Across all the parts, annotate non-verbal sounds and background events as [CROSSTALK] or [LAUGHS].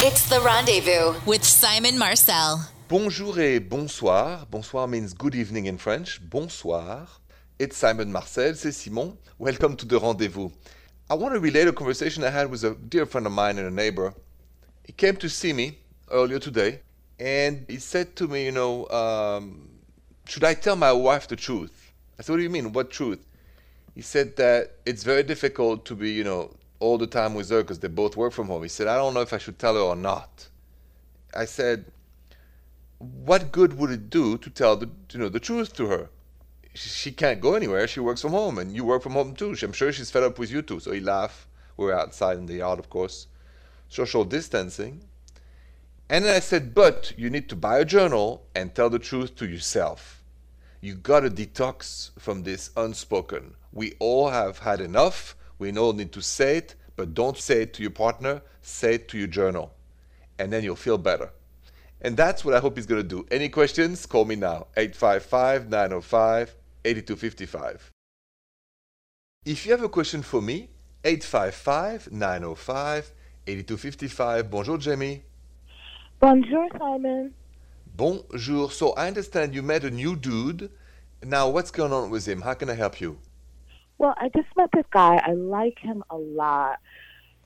It's the rendezvous with Simon Marcel. Bonjour et bonsoir. Bonsoir means good evening in French. Bonsoir. It's Simon Marcel, c'est Simon. Welcome to the rendezvous. I want to relate a conversation I had with a dear friend of mine and a neighbor. He came to see me earlier today and he said to me, You know, um, should I tell my wife the truth? I said, What do you mean? What truth? He said that it's very difficult to be, you know, all the time with her because they both work from home. He said, I don't know if I should tell her or not. I said, What good would it do to tell the, you know, the truth to her? She can't go anywhere. She works from home, and you work from home too. I'm sure she's fed up with you too. So he laughed. We were outside in the yard, of course, social distancing. And then I said, But you need to buy a journal and tell the truth to yourself. You gotta detox from this unspoken. We all have had enough we all need to say it, but don't say it to your partner, say it to your journal. And then you'll feel better. And that's what I hope he's going to do. Any questions? Call me now. 855 905 8255. If you have a question for me, 855 905 8255. Bonjour, Jamie. Bonjour, Simon. Bonjour. So I understand you met a new dude. Now, what's going on with him? How can I help you? Well, I just met this guy. I like him a lot.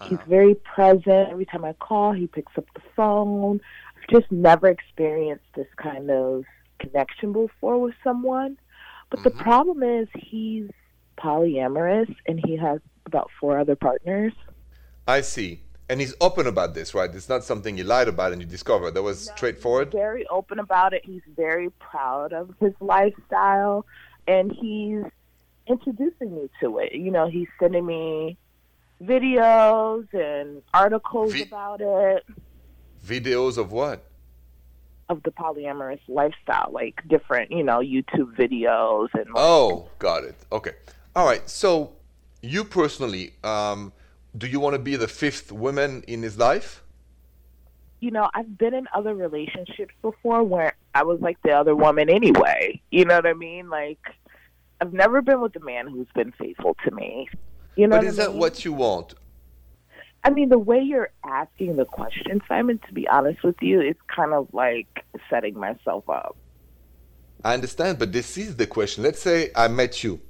Uh-huh. He's very present. Every time I call, he picks up the phone. I've just never experienced this kind of connection before with someone. But mm-hmm. the problem is he's polyamorous and he has about four other partners. I see. And he's open about this, right? It's not something you lied about and you discovered. That was no, straightforward. very open about it. He's very proud of his lifestyle and he's introducing me to it. You know, he's sending me videos and articles about it. Videos of what? Of the polyamorous lifestyle, like different, you know, YouTube videos and. Like, oh, got it. Okay, all right. So, you personally, um, do you want to be the fifth woman in his life? You know, I've been in other relationships before where I was like the other woman anyway. You know what I mean? Like I've never been with a man who's been faithful to me. You know but is I mean? that what you want? I mean, the way you're asking the question, Simon, to be honest with you, it's kind of like setting myself up. I understand, but this is the question. Let's say I met you,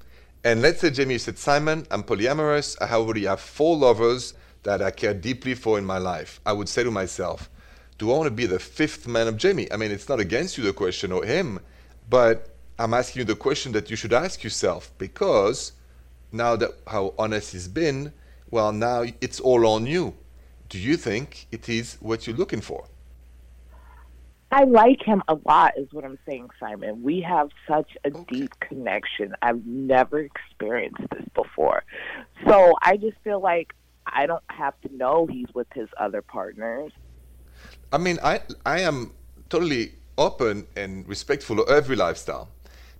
and let's say, Jamie, you said, Simon, I'm polyamorous. I already have four lovers that I care deeply for in my life. I would say to myself, do I want to be the fifth man of Jamie? I mean, it's not against you, the question, or him, but I'm asking you the question that you should ask yourself because now that how honest he's been, well, now it's all on you. Do you think it is what you're looking for? I like him a lot, is what I'm saying, Simon. We have such a okay. deep connection. I've never experienced this before. So I just feel like I don't have to know he's with his other partners. I mean, I I am totally open and respectful of every lifestyle.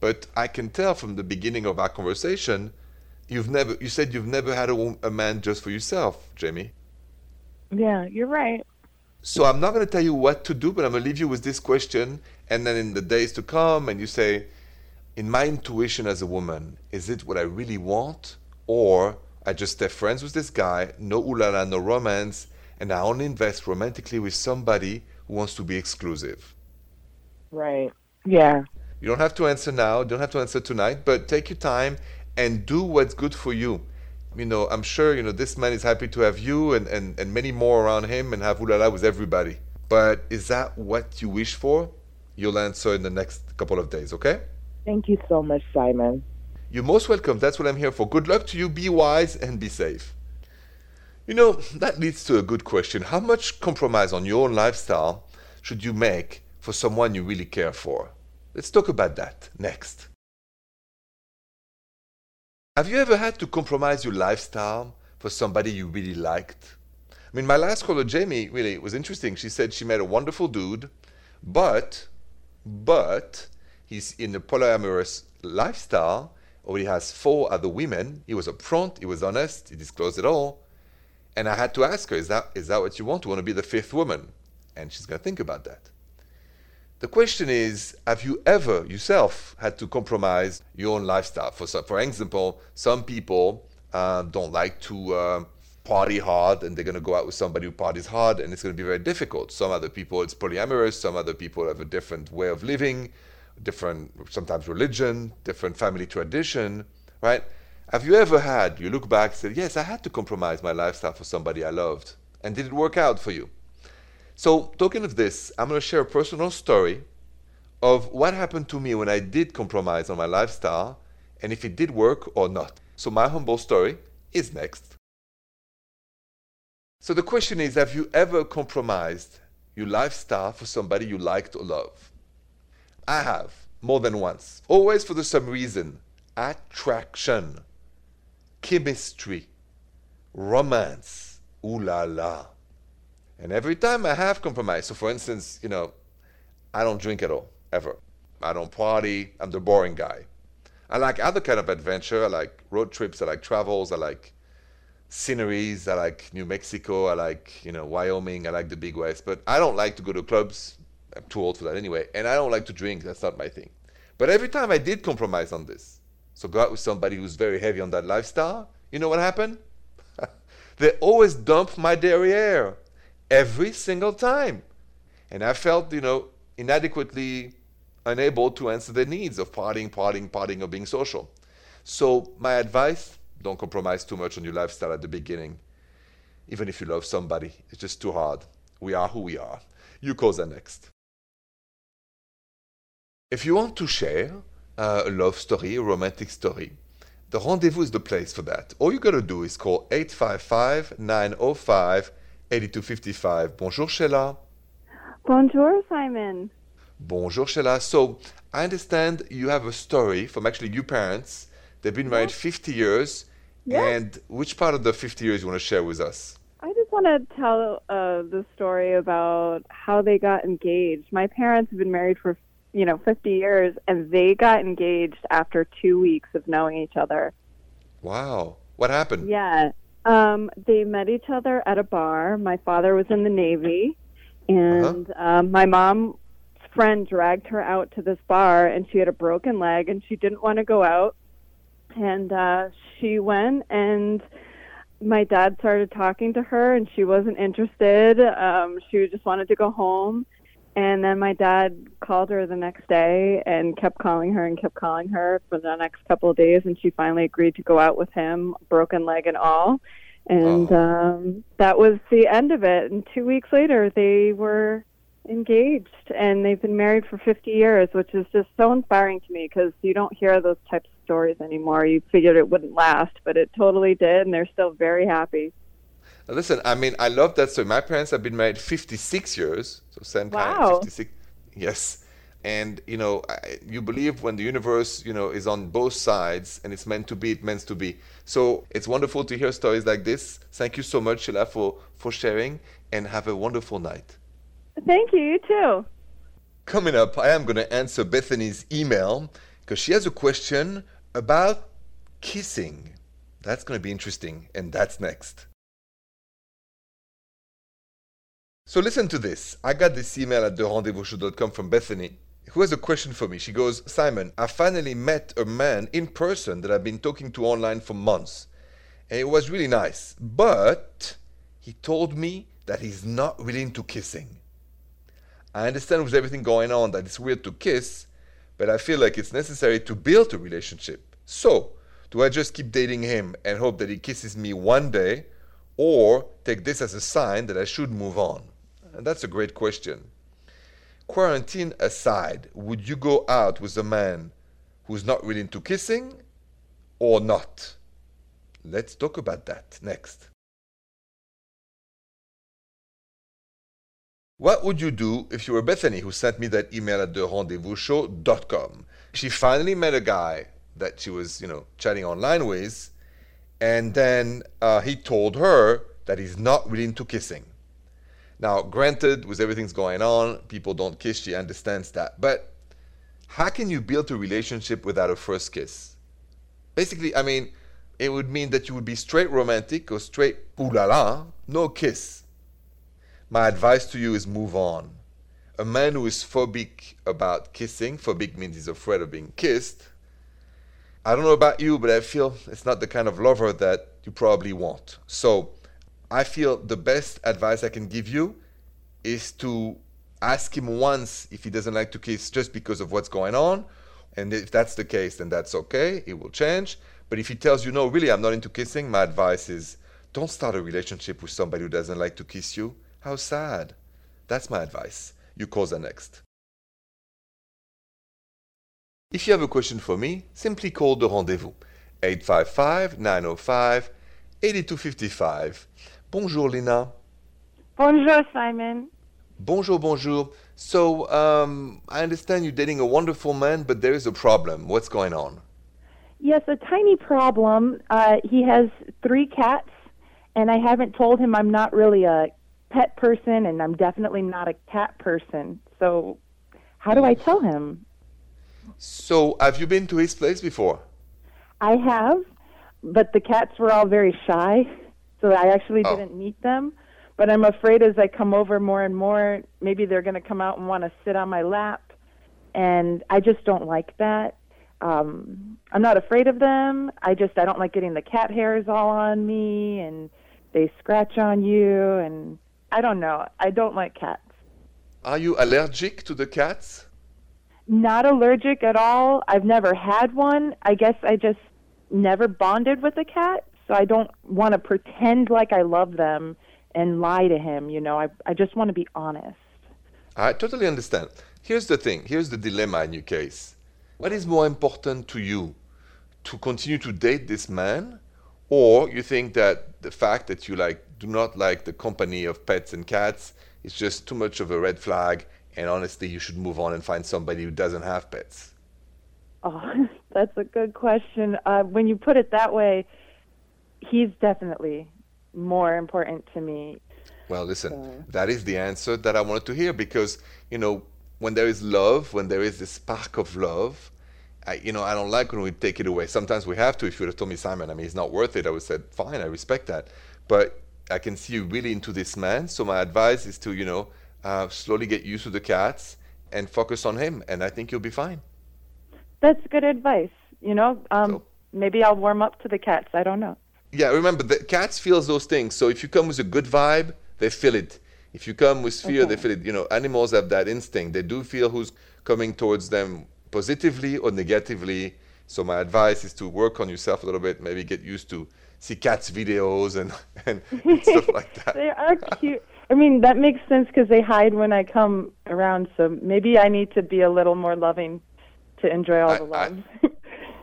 But I can tell from the beginning of our conversation, you've never. You said you've never had a, a man just for yourself, Jamie. Yeah, you're right. So I'm not going to tell you what to do, but I'm going to leave you with this question, and then in the days to come, and you say, in my intuition as a woman, is it what I really want, or I just stay friends with this guy, no ulala, no romance, and I only invest romantically with somebody who wants to be exclusive. Right. Yeah. You don't have to answer now, don't have to answer tonight, but take your time and do what's good for you. You know, I'm sure, you know, this man is happy to have you and, and, and many more around him and have ulala with everybody. But is that what you wish for? You'll answer in the next couple of days, okay? Thank you so much, Simon. You're most welcome. That's what I'm here for. Good luck to you. Be wise and be safe. You know, that leads to a good question. How much compromise on your own lifestyle should you make for someone you really care for? Let's talk about that next. Have you ever had to compromise your lifestyle for somebody you really liked? I mean, my last caller, Jamie, really was interesting. She said she met a wonderful dude, but, but he's in a polyamorous lifestyle, or he has four other women. He was upfront, he was honest, he disclosed it all. And I had to ask her, is that, is that what you want? You want to be the fifth woman? And she's going to think about that. The question is, have you ever yourself had to compromise your own lifestyle? For, for example, some people uh, don't like to uh, party hard and they're going to go out with somebody who parties hard and it's going to be very difficult. Some other people it's polyamorous, some other people have a different way of living, different sometimes religion, different family tradition, right? Have you ever had, you look back and said, yes, I had to compromise my lifestyle for somebody I loved. And did it work out for you? So, talking of this, I'm going to share a personal story of what happened to me when I did compromise on my lifestyle and if it did work or not. So, my humble story is next. So, the question is Have you ever compromised your lifestyle for somebody you liked or loved? I have, more than once, always for the same reason attraction, chemistry, romance, ooh la la. And every time I have compromised, so for instance, you know, I don't drink at all, ever. I don't party, I'm the boring guy. I like other kind of adventure. I like road trips. I like travels. I like sceneries. I like New Mexico. I like you know Wyoming. I like the Big West. But I don't like to go to clubs. I'm too old for that anyway. And I don't like to drink. That's not my thing. But every time I did compromise on this, so go out with somebody who's very heavy on that lifestyle, you know what happened? [LAUGHS] they always dump my derriere every single time. And I felt, you know, inadequately unable to answer the needs of partying, partying, partying, or being social. So, my advice don't compromise too much on your lifestyle at the beginning. Even if you love somebody, it's just too hard. We are who we are. You call the next. If you want to share uh, a love story, a romantic story, the rendezvous is the place for that. All you gotta do is call 855 905 8255. Bonjour, Sheila. Bonjour, Simon. Bonjour, Sheila. So, I understand you have a story from actually your parents. They've been married 50 years. And which part of the 50 years you want to share with us? I just want to tell uh, the story about how they got engaged. My parents have been married for, you know, 50 years, and they got engaged after two weeks of knowing each other. Wow. What happened? Yeah. Um, they met each other at a bar. My father was in the Navy, and uh-huh. um, my mom's friend dragged her out to this bar, and she had a broken leg, and she didn't want to go out. And uh, she went, and my dad started talking to her, and she wasn't interested. Um, she just wanted to go home. And then my dad called her the next day and kept calling her and kept calling her for the next couple of days. And she finally agreed to go out with him, broken leg and all. And oh. um, that was the end of it. And two weeks later, they were engaged and they've been married for 50 years, which is just so inspiring to me because you don't hear those types of stories anymore. You figured it wouldn't last, but it totally did, and they're still very happy. Listen, I mean, I love that story. My parents have been married 56 years, so same wow. kind, 56. Yes, and you know, you believe when the universe, you know, is on both sides and it's meant to be, it meant to be. So it's wonderful to hear stories like this. Thank you so much, Sheila, for for sharing, and have a wonderful night. Thank you. You too. Coming up, I am going to answer Bethany's email because she has a question about kissing. That's going to be interesting, and that's next. So listen to this. I got this email at therendezvousshow.com from Bethany, who has a question for me. She goes, Simon, I finally met a man in person that I've been talking to online for months. And it was really nice. But he told me that he's not really into kissing. I understand with everything going on that it's weird to kiss, but I feel like it's necessary to build a relationship. So, do I just keep dating him and hope that he kisses me one day, or take this as a sign that I should move on? And that's a great question. Quarantine aside, would you go out with a man who's not really into kissing or not? Let's talk about that next. What would you do if you were Bethany, who sent me that email at therendezvousshow.com? She finally met a guy that she was, you know, chatting online with, and then uh, he told her that he's not really into kissing. Now, granted, with everything's going on, people don't kiss, she understands that. But how can you build a relationship without a first kiss? Basically, I mean, it would mean that you would be straight romantic or straight ooh la la, no kiss. My advice to you is move on. A man who is phobic about kissing, phobic means he's afraid of being kissed. I don't know about you, but I feel it's not the kind of lover that you probably want. So I feel the best advice I can give you is to ask him once if he doesn't like to kiss just because of what's going on. And if that's the case, then that's okay. It will change. But if he tells you, no, really, I'm not into kissing, my advice is don't start a relationship with somebody who doesn't like to kiss you. How sad. That's my advice. You call the next. If you have a question for me, simply call the rendezvous 855 905 8255. Bonjour, Lina. Bonjour, Simon. Bonjour, bonjour. So, um, I understand you're dating a wonderful man, but there is a problem. What's going on? Yes, a tiny problem. Uh, he has three cats, and I haven't told him I'm not really a pet person, and I'm definitely not a cat person. So, how do I tell him? So, have you been to his place before? I have, but the cats were all very shy, [LAUGHS] so I actually Oh. didn't meet them. But I'm afraid as I come over more and more, maybe they're going to come out and want to sit on my lap, and I just don't like that. Um, I'm not afraid of them. I just I don't like getting the cat hairs all on me, and they scratch on you, and I don't know. I don't like cats. Are you allergic to the cats? Not allergic at all. I've never had one. I guess I just never bonded with a cat, so I don't want to pretend like I love them and lie to him, you know. I I just want to be honest. I totally understand. Here's the thing here's the dilemma in your case. What is more important to you? To continue to date this man? Or you think that the fact that you like do not like the company of pets and cats is just too much of a red flag and honestly you should move on and find somebody who doesn't have pets? Oh, [LAUGHS] that's a good question. Uh, when you put it that way, he's definitely more important to me. Well, listen, So- that is the answer that I wanted to hear because, you know, when there is love, when there is this spark of love, I, you know, I don't like when we take it away. Sometimes we have to. If you would have told me, Simon, I mean, it's not worth it, I would have said, fine, I respect that. But I can see you really into this man. So my advice is to, you know, uh, slowly get used to the cats and focus on him. And I think you'll be fine. That's good advice. You know, um, So- maybe I'll warm up to the cats. I don't know. Yeah, remember, the cats feels those things. So if you come with a good vibe, they feel it. If you come with fear, they feel it. You know, animals have that instinct. They do feel who's coming towards them positively or negatively. So my advice is to work on yourself a little bit. Maybe get used to see cats videos and, [LAUGHS] and stuff like [LAUGHS] that. They are cute. I mean, that makes sense because they hide when I come around. So maybe I need to be a little more loving to enjoy all I- the I- love. [LAUGHS]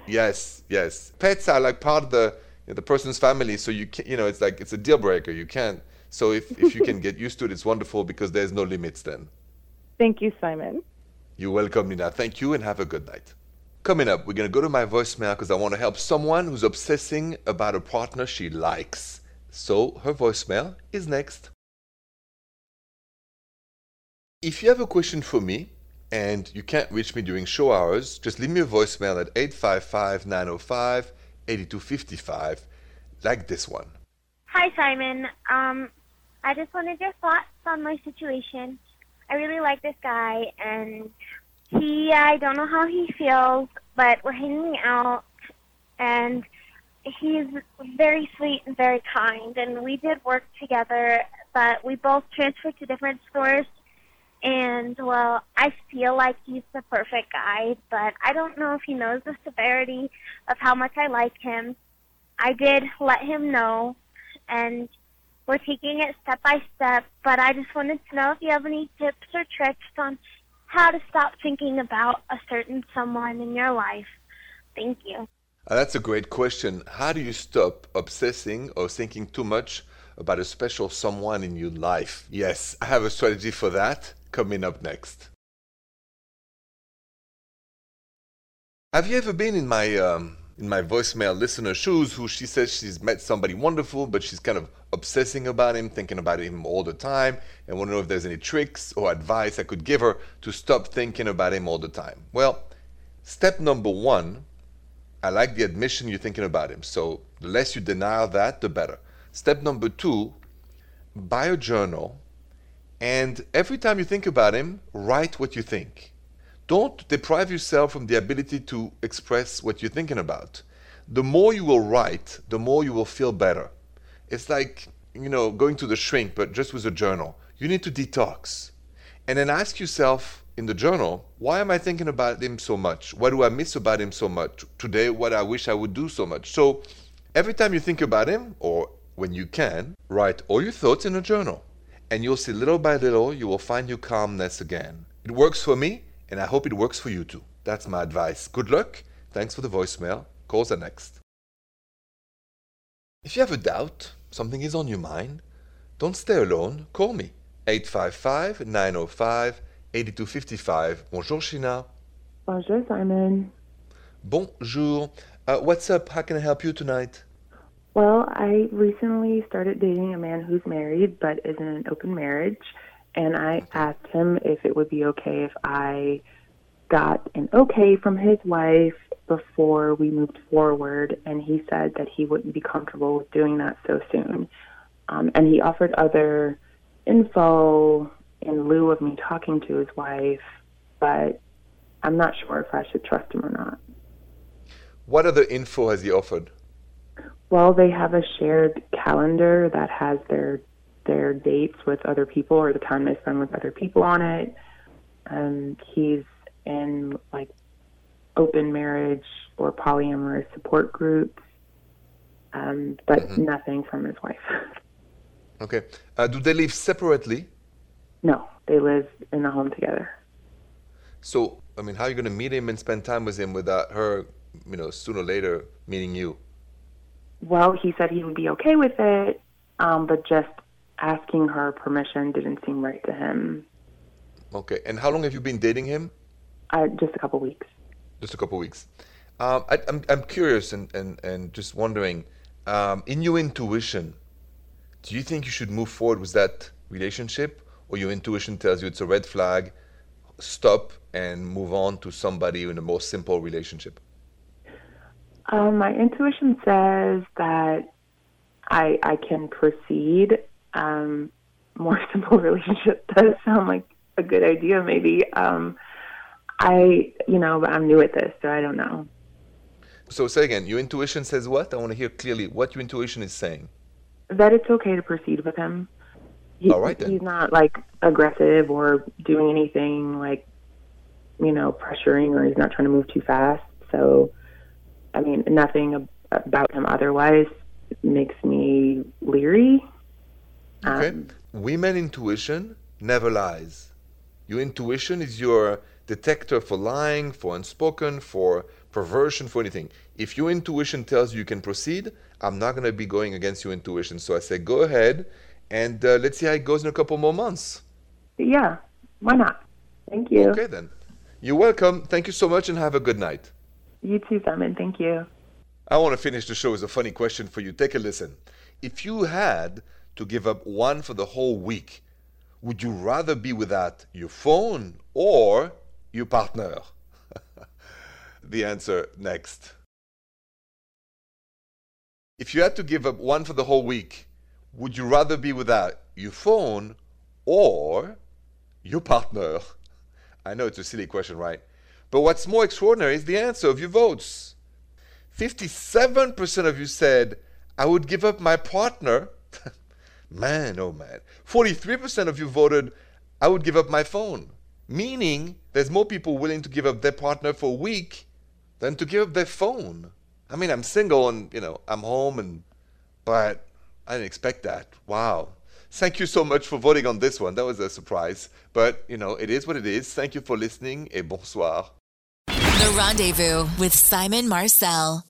Yes, yes. Pets are like part of the the person's family, so you can, you know it's like it's a deal breaker. You can't. So if if you can get used to it, it's wonderful because there's no limits then. Thank you, Simon. You're welcome, Nina. Thank you and have a good night. Coming up, we're going to go to my voicemail because I want to help someone who's obsessing about a partner she likes. So her voicemail is next. If you have a question for me and you can't reach me during show hours, just leave me a voicemail at 855 905 8255, like this one. Hi, Simon. Um, I just wanted your thoughts on my situation. I really like this guy, and he, I don't know how he feels, but we're hanging out, and he's very sweet and very kind, and we did work together, but we both transferred to different stores. And well, I feel like he's the perfect guy, but I don't know if he knows the severity of how much I like him. I did let him know, and we're taking it step by step. But I just wanted to know if you have any tips or tricks on how to stop thinking about a certain someone in your life. Thank you. Uh, that's a great question. How do you stop obsessing or thinking too much about a special someone in your life? Yes, I have a strategy for that coming up next. Have you ever been in my um, in my voicemail listener shoes who she says she's met somebody wonderful, but she's kind of obsessing about him, thinking about him all the time, and want to know if there's any tricks or advice I could give her to stop thinking about him all the time? Well, step number one I like the admission you're thinking about him. So the less you deny that, the better. Step number two, buy a journal, and every time you think about him, write what you think. Don't deprive yourself from the ability to express what you're thinking about. The more you will write, the more you will feel better. It's like you know, going to the shrink, but just with a journal. You need to detox. And then ask yourself in the journal, why am I thinking about him so much? What do I miss about him so much? Today, what I wish I would do so much. So every time you think about him, or when you can, write all your thoughts in a journal. And you'll see little by little, you will find your calmness again. It works for me, and I hope it works for you too. That's my advice. Good luck. Thanks for the voicemail. Calls are next. If you have a doubt, something is on your mind, don't stay alone. Call me. 855 905 8255. Bonjour, Sheena. Bonjour, Simon. Bonjour. Uh, what's up? How can I help you tonight? Well, I recently started dating a man who's married but is in an open marriage, and I asked him if it would be okay if I got an okay from his wife before we moved forward, and he said that he wouldn't be comfortable with doing that so soon. Um, and he offered other info in lieu of me talking to his wife, but I'm not sure if I should trust him or not. What other info has he offered? Well, they have a shared calendar that has their their dates with other people or the time they spend with other people on it. And he's in like open marriage or polyamorous support groups, um, but mm-hmm. nothing from his wife. [LAUGHS] Okay. Uh, do they live separately? No, they live in a home together. So, I mean, how are you going to meet him and spend time with him without her, you know, sooner or later meeting you? Well, he said he would be okay with it, um, but just asking her permission didn't seem right to him. Okay. And how long have you been dating him? Uh, just a couple weeks. Just a couple weeks. Um, I, am I'm, I'm curious and, and, and just wondering, um, in your intuition, do you think you should move forward with that relationship, or your intuition tells you it's a red flag, stop and move on to somebody in a more simple relationship? Um, my intuition says that I I can proceed. Um, more [LAUGHS] simple relationship does sound like a good idea, maybe. Um, I, you know, but I'm new at this, so I don't know. So say again, your intuition says what? I want to hear clearly what your intuition is saying. That it's okay to proceed with him. He, All right then. He's not like aggressive or doing anything like, you know, pressuring or he's not trying to move too fast. So, I mean, nothing about him otherwise makes me leery. Okay. Um, Women intuition never lies. Your intuition is your detector for lying, for unspoken, for perversion, for anything. If your intuition tells you you can proceed, I'm not going to be going against your intuition. So I say, go ahead and uh, let's see how it goes in a couple more months. Yeah, why not? Thank you. Okay, then. You're welcome. Thank you so much and have a good night. You too, Simon. Thank you. I want to finish the show with a funny question for you. Take a listen. If you had to give up one for the whole week, would you rather be without your phone or your partner? [LAUGHS] the answer next. If you had to give up one for the whole week, would you rather be without your phone or your partner? [LAUGHS] I know it's a silly question, right? But what's more extraordinary is the answer of your votes. 57% of you said, I would give up my partner. [LAUGHS] man, oh man. 43% of you voted, I would give up my phone meaning there's more people willing to give up their partner for a week than to give up their phone. I mean, I'm single and, you know, I'm home and, but I didn't expect that. Wow. Thank you so much for voting on this one. That was a surprise. But, you know, it is what it is. Thank you for listening et bonsoir. The Rendezvous with Simon Marcel.